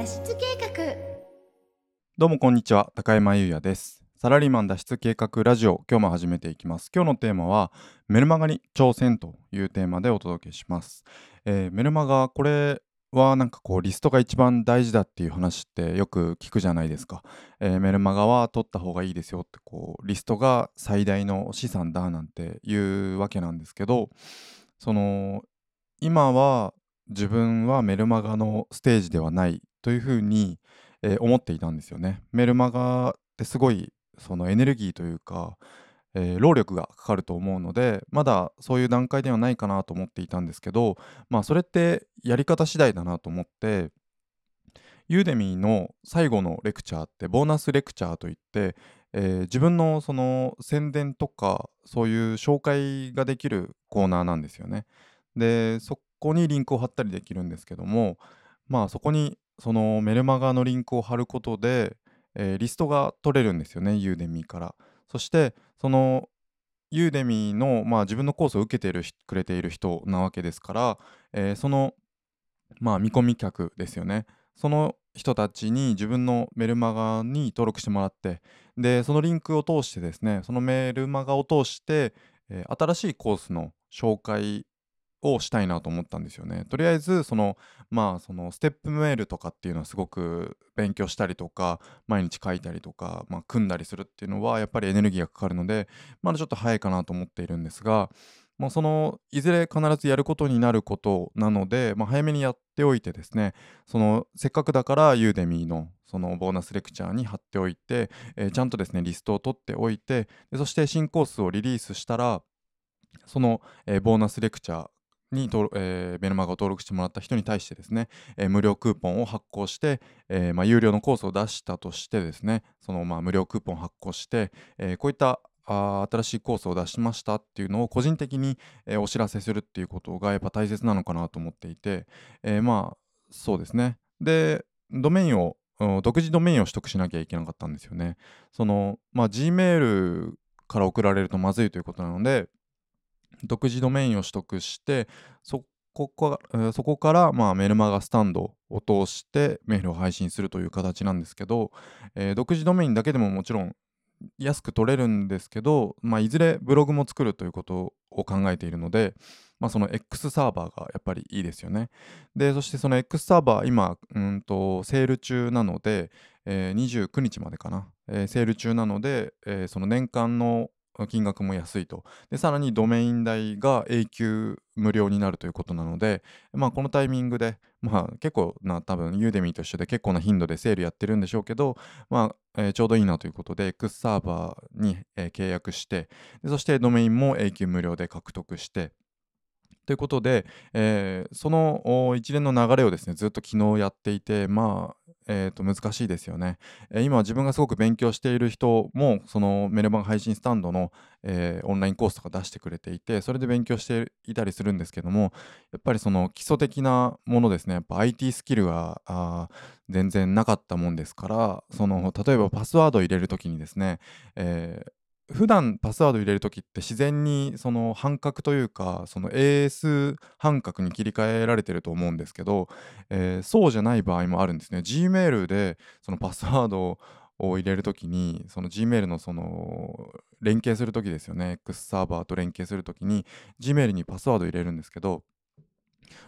脱出計画。どうもこんにちは高山優也です。サラリーマン脱出計画ラジオ今日も始めていきます。今日のテーマはメルマガに挑戦というテーマでお届けします、えー、メルマガこれはなんかこうリストが一番大事だっていう話ってよく聞くじゃないですか、えー、メルマガは取った方がいいですよってこうリストが最大の資産だなんていうわけなんですけどその今は自分はメルマガのステージではないというふうに、えー、思っていたんですよね。メルマガってすごいそのエネルギーというか、えー、労力がかかると思うのでまだそういう段階ではないかなと思っていたんですけどまあそれってやり方次第だなと思ってユーデミーの最後のレクチャーってボーナスレクチャーといって、えー、自分のその宣伝とかそういう紹介ができるコーナーなんですよね。でそこにリンクを貼ったりできるんですけどもまあそこにそのメルマガのリンクを貼ることで、えー、リストが取れるんですよねユーデミーから。そしてそのユーデミーの、まあ、自分のコースを受けているくれている人なわけですから、えー、その、まあ、見込み客ですよね。その人たちに自分のメルマガに登録してもらってでそのリンクを通してですねそのメルマガを通して、えー、新しいコースの紹介をしたいなと思ったんですよね。とりあえずそのまあそのステップメールとかっていうのはすごく勉強したりとか毎日書いたりとか、まあ、組んだりするっていうのはやっぱりエネルギーがかかるのでまだちょっと早いかなと思っているんですが、まあ、そのいずれ必ずやることになることなので、まあ、早めにやっておいてですねそのせっかくだからユーデミーのそのボーナスレクチャーに貼っておいて、えー、ちゃんとですねリストを取っておいてでそして新コースをリリースしたらその、えー、ボーナスレクチャーにえー、メルマガを登録してもらった人に対してですね、えー、無料クーポンを発行して、えーまあ、有料のコースを出したとしてですねその、まあ、無料クーポンを発行して、えー、こういったあ新しいコースを出しましたっていうのを個人的に、えー、お知らせするっていうことがやっぱ大切なのかなと思っていて、えー、まあそうですね。でドメインを独自ドメインを取得しなきゃいけなかったんですよね。そのまあ Gmail から送られるとまずいということなので独自ドメインを取得してそこかそこから、まあ、メルマガスタンドを通してメールを配信するという形なんですけど、えー、独自ドメインだけでももちろん安く取れるんですけど、まあ、いずれブログも作るということを考えているので、まあ、その X サーバーがやっぱりいいですよね。で、そしてその X サーバー、今、うんとセール中なので、えー、29日までかな、えー、セール中なので、えー、その年間の金額も安いと。でさらにドメイン代が永久無料になるということなので、まあ、このタイミングで、まあ、結構な多分ユーデミーと一緒で結構な頻度でセールやってるんでしょうけど、まあえー、ちょうどいいなということで X サーバーに、えー、契約してでそしてドメインも永久無料で獲得してということで、えー、その一連の流れをですねずっと昨日やっていてまあえー、と難しいですよね、えー、今自分がすごく勉強している人もそのメルマガ配信スタンドの、えー、オンラインコースとか出してくれていてそれで勉強していたりするんですけどもやっぱりその基礎的なものですね。やっぱ IT スキルが全然なかったもんですからその例えばパスワードを入れる時にですね、えー普段パスワード入れる時って自然にその半角というかその AS 半角に切り替えられてると思うんですけど、えー、そうじゃない場合もあるんですね。Gmail でそのパスワードを入れるときにその Gmail のその連携するときですよね。X サーバーと連携するときに Gmail にパスワード入れるんですけど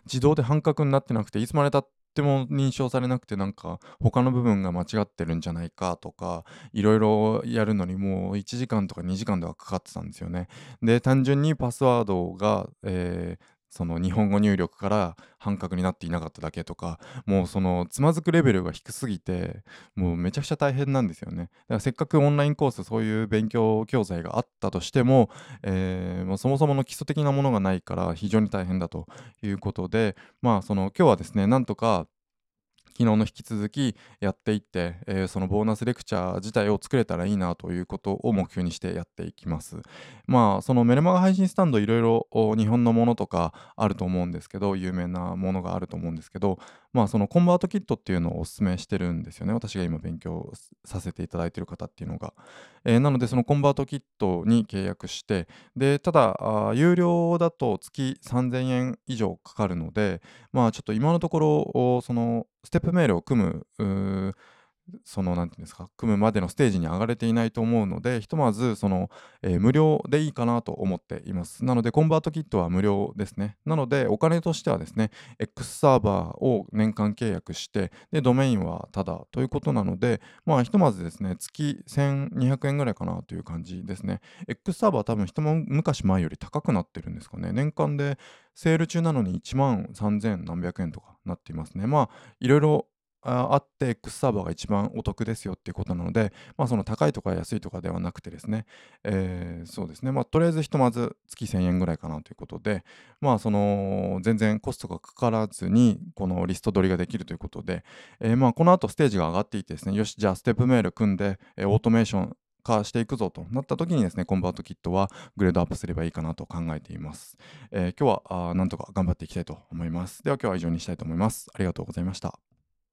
自動で半角になってなくていつまでたっっても認証されなくてなんか他の部分が間違ってるんじゃないかとかいろいろやるのにもう1時間とか2時間ではかかってたんですよね。で単純にパスワードが、えーその日本語入力から半角になっていなかっただけとかもうそのつまずくレベルが低すぎてもうめちゃくちゃ大変なんですよね。だからせっかくオンラインコースそういう勉強教材があったとしても,、えー、もうそもそもの基礎的なものがないから非常に大変だということでまあその今日はですねなんとか昨日の引き続きやっていって、えー、そのボーナスレクチャー自体を作れたらいいなということを目標にしてやっていきます。まあそのメルマガ配信スタンドいろいろ日本のものとかあると思うんですけど有名なものがあると思うんですけどまあそのコンバートキットっていうのをお勧めしてるんですよね私が今勉強させていただいてる方っていうのが。えー、なのでそのコンバートキットに契約してでただ有料だと月3000円以上かかるのでまあちょっと今のところそのステップメールを組むその何て言うんですか組むまでのステージに上がれていないと思うのでひとまずその、えー、無料でいいかなと思っています。なのでコンバートキットは無料ですね。なのでお金としてはですね X サーバーを年間契約してでドメインはただということなのでまあひとまずですね月1200円ぐらいかなという感じですね。X サーバー多分一昔前より高くなってるんですかね。年間でセール中なのに1万3000何百円とかなっていますね。まあいろいろあって X サーバーが一番お得ですよっていうことなので、まあ、その高いとか安いとかではなくてですね、えー、そうですね、まあ、とりあえずひとまず月1000円ぐらいかなということで、まあ、その全然コストがかからずにこのリスト取りができるということで、えー、まあこの後ステージが上がっていてですね、よし、じゃあステップメール組んで、えー、オートメーション化していくぞとなった時にですね、コンバートキットはグレードアップすればいいかなと考えています。えー、今日はあなんとか頑張っていきたいと思います。では今日は以上にしたいと思います。ありがとうございました。